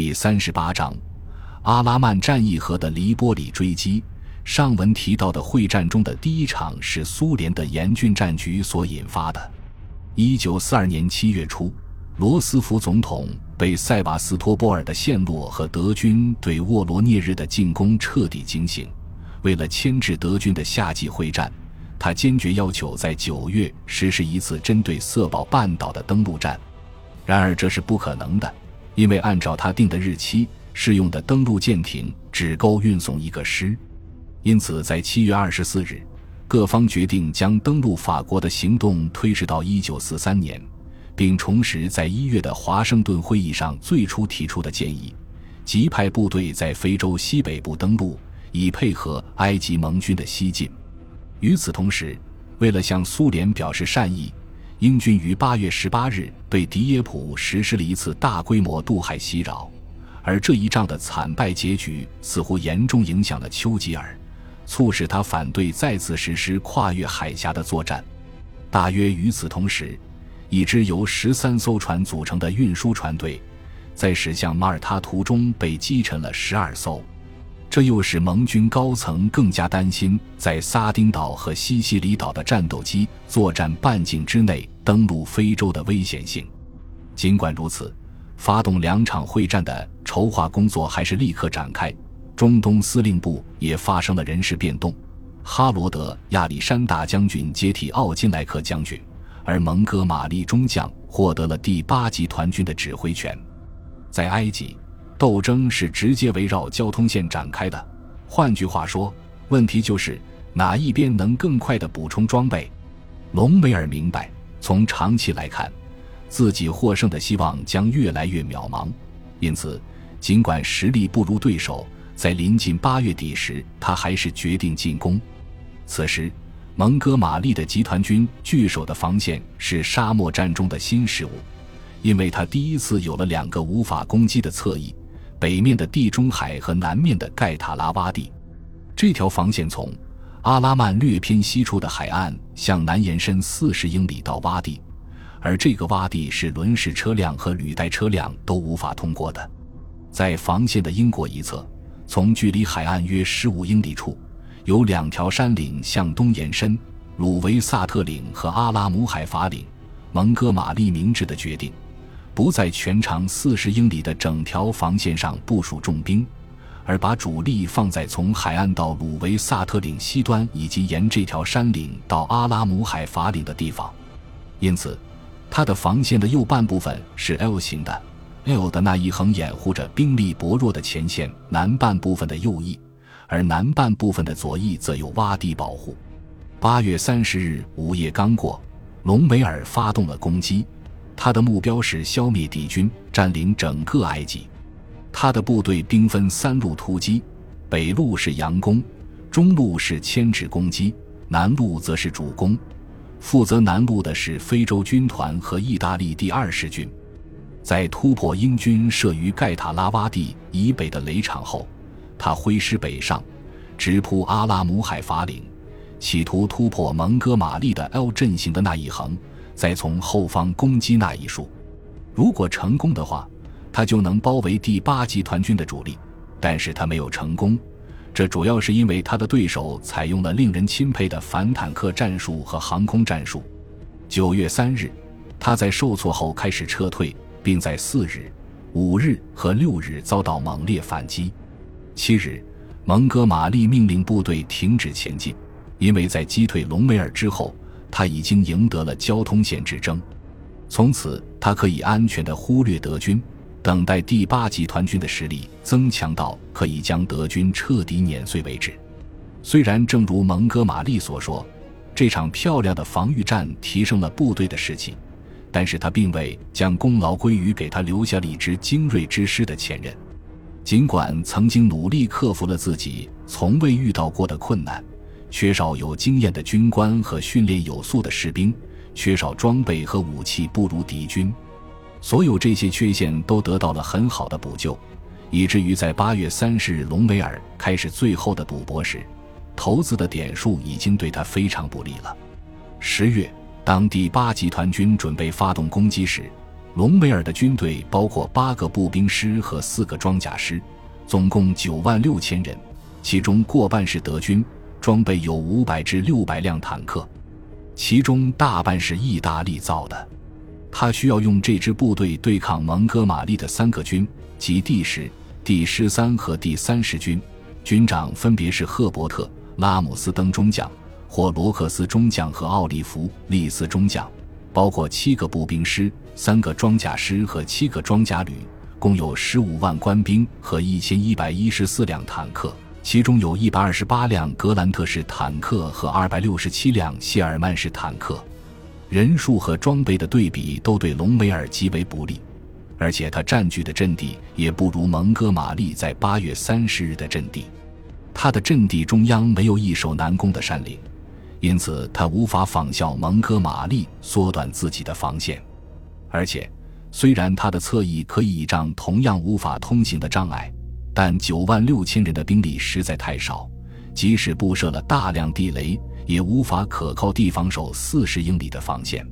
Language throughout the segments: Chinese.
第三十八章，阿拉曼战役和的黎波里追击。上文提到的会战中的第一场是苏联的严峻战局所引发的。一九四二年七月初，罗斯福总统被塞瓦斯托波尔的陷落和德军对沃罗涅日的进攻彻底惊醒。为了牵制德军的夏季会战，他坚决要求在九月实施一次针对色保半岛的登陆战。然而这是不可能的，因为按照他定的日期，适用的登陆舰艇只够运送一个师。因此，在七月二十四日，各方决定将登陆法国的行动推迟到一九四三年，并重拾在一月的华盛顿会议上最初提出的建议，即派部队在非洲西北部登陆，以配合埃及盟军的西进。与此同时，为了向苏联表示善意，英军于八月十八日对迪耶普实施了一次大规模渡海袭扰，而这一仗的惨败结局似乎严重影响了丘吉尔。促使他反对再次实施跨越海峡的作战。大约与此同时，一支由十三艘船组成的运输船队，在驶向马耳他途中被击沉了十二艘。这又使盟军高层更加担心在撒丁岛和西西里岛的战斗机作战半径之内登陆非洲的危险性。尽管如此，发动两场会战的筹划工作还是立刻展开。中东司令部也发生了人事变动，哈罗德·亚历山大将军接替奥金莱克将军，而蒙哥马利中将获得了第八集团军的指挥权。在埃及，斗争是直接围绕交通线展开的。换句话说，问题就是哪一边能更快地补充装备。隆美尔明白，从长期来看，自己获胜的希望将越来越渺茫，因此，尽管实力不如对手。在临近八月底时，他还是决定进攻。此时，蒙哥马利的集团军据守的防线是沙漠战中的新事物，因为他第一次有了两个无法攻击的侧翼：北面的地中海和南面的盖塔拉洼地。这条防线从阿拉曼略偏西处的海岸向南延伸四十英里到洼地，而这个洼地是轮式车辆和履带车辆都无法通过的。在防线的英国一侧。从距离海岸约十五英里处，有两条山岭向东延伸：鲁维萨特岭和阿拉姆海法岭。蒙哥马利明智的决定，不在全长四十英里的整条防线上部署重兵，而把主力放在从海岸到鲁维萨特岭西端以及沿这条山岭到阿拉姆海法岭的地方。因此，他的防线的右半部分是 L 型的。L 的那一横掩护着兵力薄弱的前线南半部分的右翼，而南半部分的左翼则有洼地保护。八月三十日午夜刚过，隆美尔发动了攻击，他的目标是消灭敌军，占领整个埃及。他的部队兵分三路突击：北路是佯攻，中路是牵制攻击，南路则是主攻。负责南路的是非洲军团和意大利第二十军。在突破英军设于盖塔拉洼地以北的雷场后，他挥师北上，直扑阿拉姆海法岭，企图突破蒙哥马利的 L 阵型的那一横，再从后方攻击那一竖。如果成功的话，他就能包围第八集团军的主力。但是他没有成功，这主要是因为他的对手采用了令人钦佩的反坦克战术和航空战术。九月三日，他在受挫后开始撤退。并在四日、五日和六日遭到猛烈反击。七日，蒙哥马利命令部队停止前进，因为在击退隆美尔之后，他已经赢得了交通线之争。从此，他可以安全地忽略德军，等待第八集团军的实力增强到可以将德军彻底碾碎为止。虽然，正如蒙哥马利所说，这场漂亮的防御战提升了部队的士气。但是他并未将功劳归于给他留下了一支精锐之师的前任，尽管曾经努力克服了自己从未遇到过的困难，缺少有经验的军官和训练有素的士兵，缺少装备和武器不如敌军，所有这些缺陷都得到了很好的补救，以至于在八月三十日隆美尔开始最后的赌博时，投资的点数已经对他非常不利了。十月。当第八集团军准备发动攻击时，隆美尔的军队包括八个步兵师和四个装甲师，总共九万六千人，其中过半是德军，装备有五百至六百辆坦克，其中大半是意大利造的。他需要用这支部队对抗蒙哥马利的三个军，即第十、第十三和第三十军，军长分别是赫伯特·拉姆斯登中将、或罗克斯中将和奥利弗·利斯中将，包括七个步兵师、三个装甲师和七个装甲旅，共有十五万官兵和一千一百一十四辆坦克，其中有一百二十八辆格兰特式坦克和二百六十七辆谢尔曼式坦克。人数和装备的对比都对隆美尔极为不利，而且他占据的阵地也不如蒙哥马利在八月三十日的阵地。他的阵地中央没有易守难攻的山岭，因此他无法仿效蒙哥马利缩短自己的防线。而且，虽然他的侧翼可以倚仗同样无法通行的障碍，但九万六千人的兵力实在太少，即使布设了大量地雷。也无法可靠地防守四十英里的防线。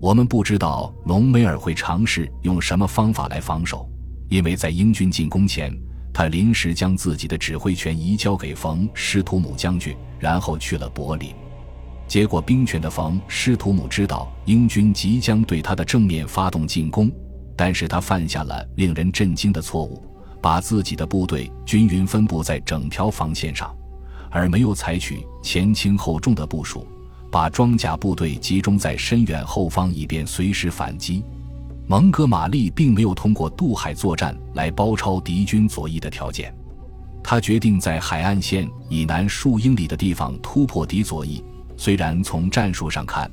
我们不知道隆美尔会尝试用什么方法来防守，因为在英军进攻前，他临时将自己的指挥权移交给冯施图姆将军，然后去了柏林。结果，兵权的冯施图姆知道英军即将对他的正面发动进攻，但是他犯下了令人震惊的错误，把自己的部队均匀分布在整条防线上。而没有采取前轻后重的部署，把装甲部队集中在深远后方，以便随时反击。蒙哥马利并没有通过渡海作战来包抄敌军左翼的条件，他决定在海岸线以南数英里的地方突破敌左翼。虽然从战术上看，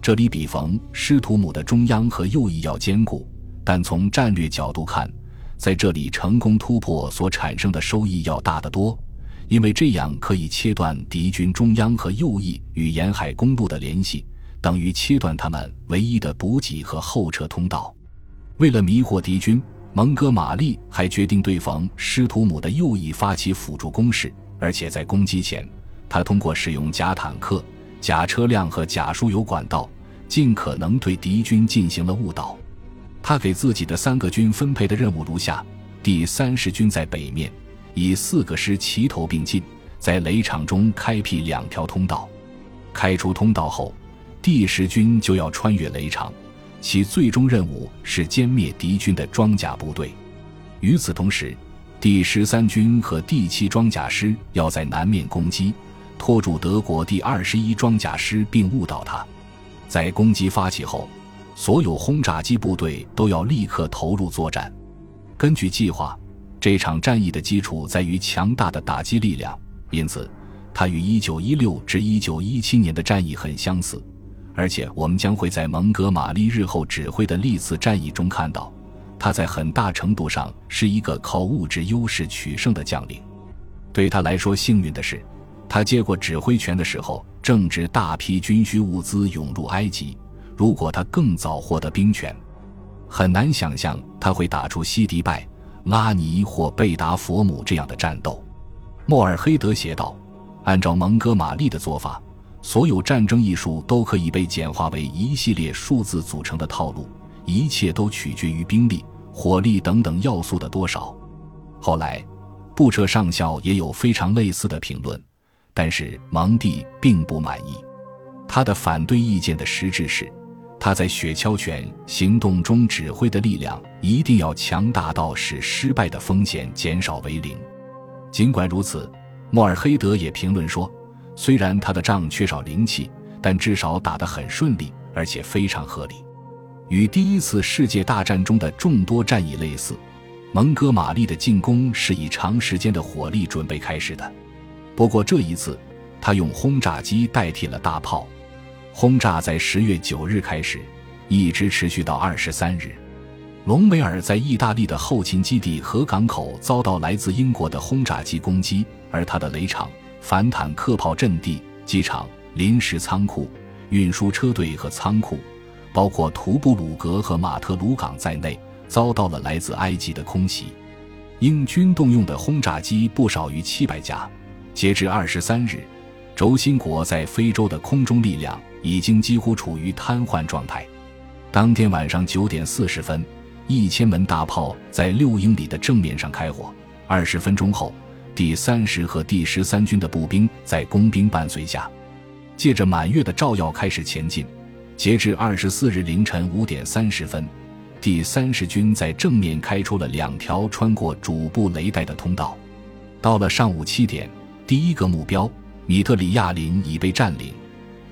这里比冯施图姆的中央和右翼要坚固，但从战略角度看，在这里成功突破所产生的收益要大得多。因为这样可以切断敌军中央和右翼与沿海公路的联系，等于切断他们唯一的补给和后撤通道。为了迷惑敌军，蒙哥马利还决定对冯施图姆的右翼发起辅助攻势，而且在攻击前，他通过使用假坦克、假车辆和假输油管道，尽可能对敌军进行了误导。他给自己的三个军分配的任务如下：第三十军在北面。以四个师齐头并进，在雷场中开辟两条通道。开出通道后，第十军就要穿越雷场，其最终任务是歼灭敌军的装甲部队。与此同时，第十三军和第七装甲师要在南面攻击，拖住德国第二十一装甲师并误导他。在攻击发起后，所有轰炸机部队都要立刻投入作战。根据计划。这场战役的基础在于强大的打击力量，因此它与1916至1917年的战役很相似。而且，我们将会在蒙哥马利日后指挥的历次战役中看到，他在很大程度上是一个靠物质优势取胜的将领。对他来说，幸运的是，他接过指挥权的时候正值大批军需物资涌入埃及。如果他更早获得兵权，很难想象他会打出西迪拜。拉尼或贝达佛姆这样的战斗，莫尔黑德写道：“按照蒙哥马利的做法，所有战争艺术都可以被简化为一系列数字组成的套路，一切都取决于兵力、火力等等要素的多少。”后来，布彻上校也有非常类似的评论，但是蒙蒂并不满意。他的反对意见的实质是。他在雪橇犬行动中指挥的力量一定要强大到使失败的风险减少为零。尽管如此，莫尔黑德也评论说，虽然他的仗缺少灵气，但至少打得很顺利，而且非常合理。与第一次世界大战中的众多战役类似，蒙哥马利的进攻是以长时间的火力准备开始的。不过这一次，他用轰炸机代替了大炮。轰炸在十月九日开始，一直持续到二十三日。隆美尔在意大利的后勤基地和港口遭到来自英国的轰炸机攻击，而他的雷场、反坦克炮阵地、机场、临时仓库、运输车队和仓库，包括图布鲁格和马特鲁港在内，遭到了来自埃及的空袭。英军动用的轰炸机不少于七百架。截至二十三日。轴心国在非洲的空中力量已经几乎处于瘫痪状态。当天晚上九点四十分，一千门大炮在六英里的正面上开火。二十分钟后，第三十和第十三军的步兵在工兵伴随下，借着满月的照耀开始前进。截至二十四日凌晨五点三十分，第三十军在正面开出了两条穿过主部雷带的通道。到了上午七点，第一个目标米特里亚林已被占领。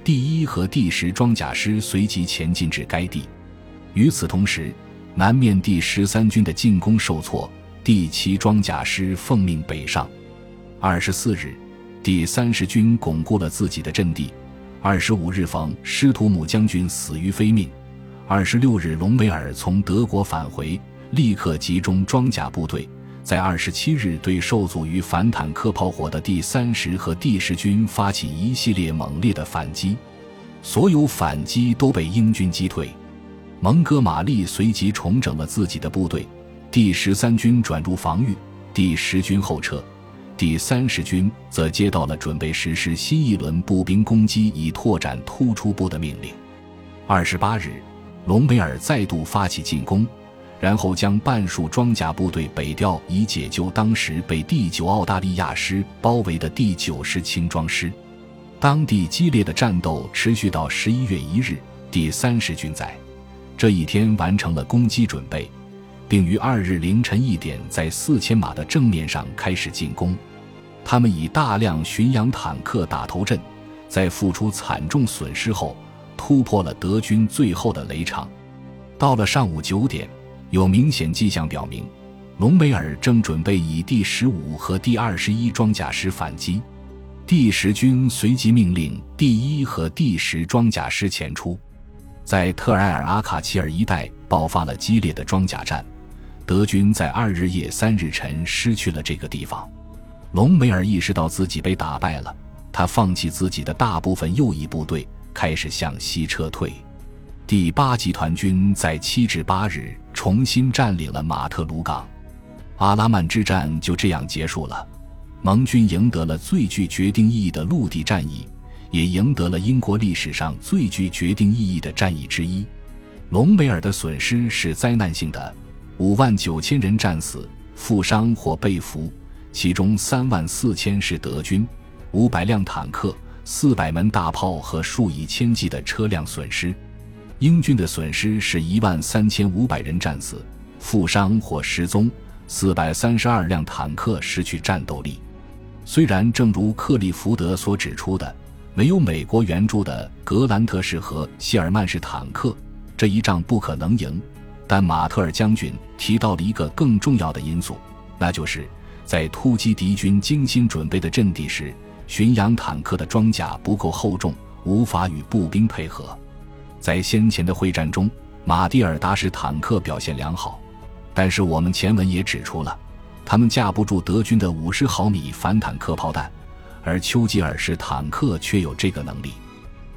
第一和第十装甲师随即前进至该地。与此同时，南面第十三军的进攻受挫，第七装甲师奉命北上。二十四日，第三十军巩固了自己的阵地。二十五日，冯施图姆将军死于非命。二十六日，隆美尔从德国返回，立刻集中装甲部队。在二十七日，对受阻于反坦克炮火的第三十和第十军发起一系列猛烈的反击，所有反击都被英军击退。蒙哥马利随即重整了自己的部队，第十三军转入防御，第十军后撤，第三十军则接到了准备实施新一轮步兵攻击以拓展突出部的命令。二十八日，隆美尔再度发起进攻。然后将半数装甲部队北调，以解救当时被第九澳大利亚师包围的第九师轻装师。当地激烈的战斗持续到十一月一日。第三十军在这一天完成了攻击准备，并于二日凌晨一点在四千码的正面上开始进攻。他们以大量巡洋坦克打头阵，在付出惨重损失后，突破了德军最后的雷场。到了上午九点。有明显迹象表明，隆美尔正准备以第十五和第二十一装甲师反击。第十军随即命令第一和第十装甲师前出，在特埃尔阿卡齐尔一带爆发了激烈的装甲战。德军在二日夜、三日晨失去了这个地方。隆美尔意识到自己被打败了，他放弃自己的大部分右翼部队，开始向西撤退。第八集团军在七至八日重新占领了马特鲁港，阿拉曼之战就这样结束了。盟军赢得了最具决定意义的陆地战役，也赢得了英国历史上最具决定意义的战役之一。隆美尔的损失是灾难性的：五万九千人战死、负伤或被俘，其中三万四千是德军，五百辆坦克、四百门大炮和数以千计的车辆损失。英军的损失是一万三千五百人战死、负伤或失踪，四百三十二辆坦克失去战斗力。虽然正如克利福德所指出的，没有美国援助的格兰特式和谢尔曼式坦克，这一仗不可能赢。但马特尔将军提到了一个更重要的因素，那就是在突击敌军精心准备的阵地时，巡洋坦克的装甲不够厚重，无法与步兵配合。在先前的会战中，马蒂尔达式坦克表现良好，但是我们前文也指出了，他们架不住德军的五十毫米反坦克炮弹，而丘吉尔式坦克却有这个能力。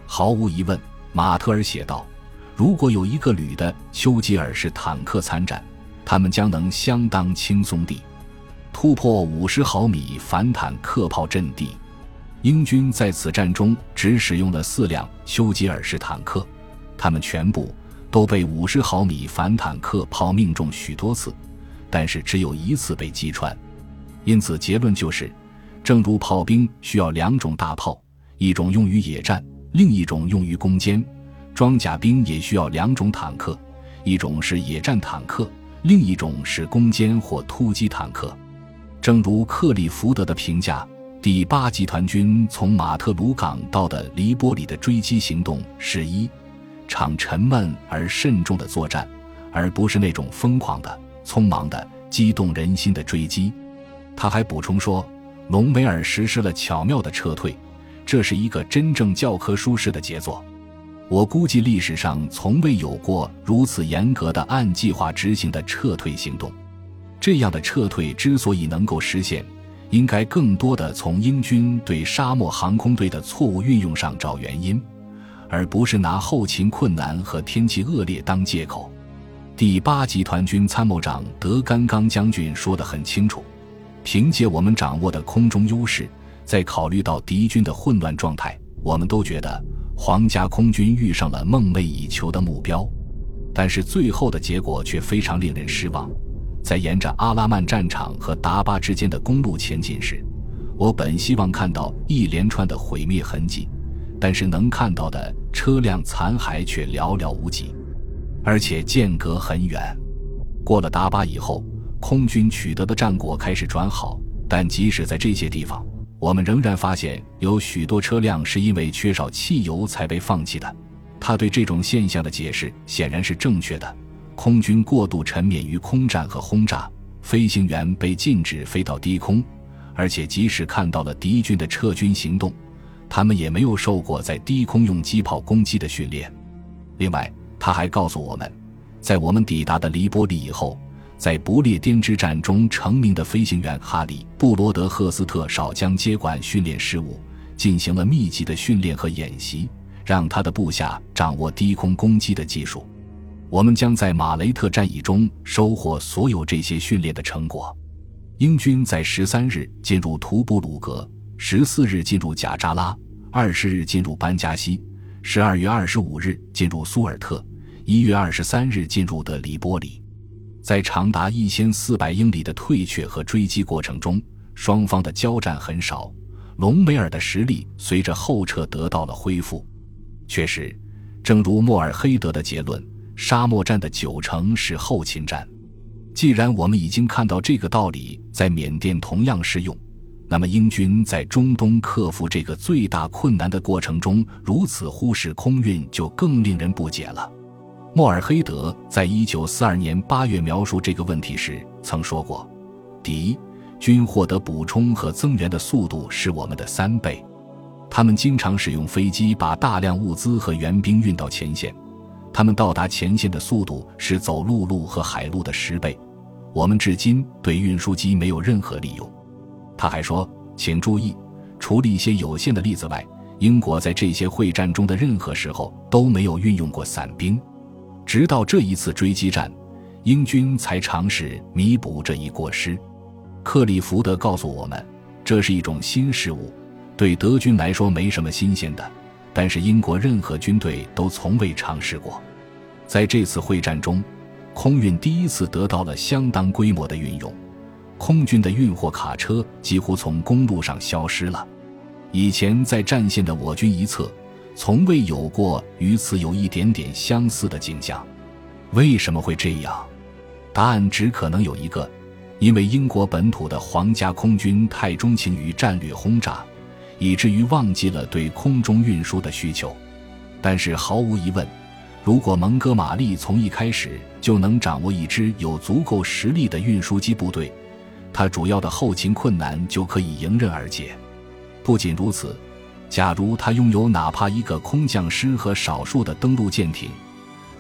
毫无疑问，马特尔写道：“如果有一个旅的丘吉尔式坦克参战，他们将能相当轻松地突破五十毫米反坦克炮阵地。”英军在此战中只使用了四辆丘吉尔式坦克。他们全部都被五十毫米反坦克炮命中许多次，但是只有一次被击穿。因此，结论就是：正如炮兵需要两种大炮，一种用于野战，另一种用于攻坚；装甲兵也需要两种坦克，一种是野战坦克，另一种是攻坚或突击坦克。正如克里福德的评价，第八集团军从马特鲁港到的黎波里的追击行动是一。场沉闷而慎重的作战，而不是那种疯狂的、匆忙的、激动人心的追击。他还补充说，隆美尔实施了巧妙的撤退，这是一个真正教科书式的杰作。我估计历史上从未有过如此严格的按计划执行的撤退行动。这样的撤退之所以能够实现，应该更多的从英军对沙漠航空队的错误运用上找原因。而不是拿后勤困难和天气恶劣当借口。第八集团军参谋长德甘刚将军说得很清楚：凭借我们掌握的空中优势，在考虑到敌军的混乱状态，我们都觉得皇家空军遇上了梦寐以求的目标。但是最后的结果却非常令人失望。在沿着阿拉曼战场和达巴之间的公路前进时，我本希望看到一连串的毁灭痕迹，但是能看到的车辆残骸却寥寥无几，而且间隔很远。过了达巴以后，空军取得的战果开始转好，但即使在这些地方，我们仍然发现有许多车辆是因为缺少汽油才被放弃的。他对这种现象的解释显然是正确的。空军过度沉湎于空战和轰炸，飞行员被禁止飞到低空，而且即使看到了敌军的撤军行动，他们也没有受过在低空用机炮攻击的训练。另外，他还告诉我们，在我们抵达的黎波里以后，在不列颠之战中成名的飞行员哈里·布罗德赫斯特少将接管训练事务，进行了密集的训练和演习，让他的部下掌握低空攻击的技术。我们将在马雷特战役中收获所有这些训练的成果。英军在十三日进入图布鲁格，十四日进入贾扎拉，二十日进入班加西，十二月二十五日进入苏尔特，一月二十三日进入德里波里。在长达一千四百英里的退却和追击过程中，双方的交战很少。隆美尔的实力随着后撤得到了恢复。确实，正如莫尔黑德的结论。沙漠战的九成是后勤战。既然我们已经看到这个道理在缅甸同样适用，那么英军在中东克服这个最大困难的过程中如此忽视空运，就更令人不解了。莫尔黑德在一九四二年八月描述这个问题时曾说过：“敌军获得补充和增援的速度是我们的三倍，他们经常使用飞机把大量物资和援兵运到前线。”他们到达前线的速度是走陆路和海路的十倍。我们至今对运输机没有任何利用。他还说：“请注意，除了一些有限的例子外，英国在这些会战中的任何时候都没有运用过伞兵。直到这一次追击战，英军才尝试弥补这一过失。”克里福德告诉我们，这是一种新事物，对德军来说没什么新鲜的。但是英国任何军队都从未尝试过，在这次会战中，空运第一次得到了相当规模的运用，空军的运货卡车几乎从公路上消失了。以前在战线的我军一侧，从未有过与此有一点点相似的景象。为什么会这样？答案只可能有一个：因为英国本土的皇家空军太钟情于战略轰炸。以至于忘记了对空中运输的需求，但是毫无疑问，如果蒙哥马利从一开始就能掌握一支有足够实力的运输机部队，他主要的后勤困难就可以迎刃而解。不仅如此，假如他拥有哪怕一个空降师和少数的登陆舰艇，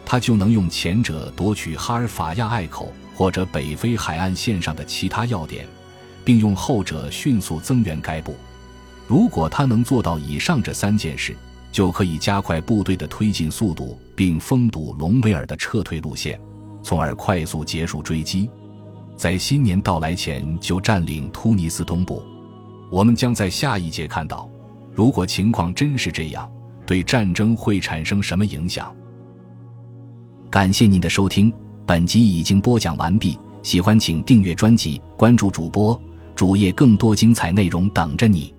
他就能用前者夺取哈尔法亚隘口或者北非海岸线上的其他要点，并用后者迅速增援该部。如果他能做到以上这三件事，就可以加快部队的推进速度，并封堵隆维尔的撤退路线，从而快速结束追击，在新年到来前就占领突尼斯东部。我们将在下一节看到，如果情况真是这样，对战争会产生什么影响。感谢您的收听，本集已经播讲完毕。喜欢请订阅专辑，关注主播主页，更多精彩内容等着你。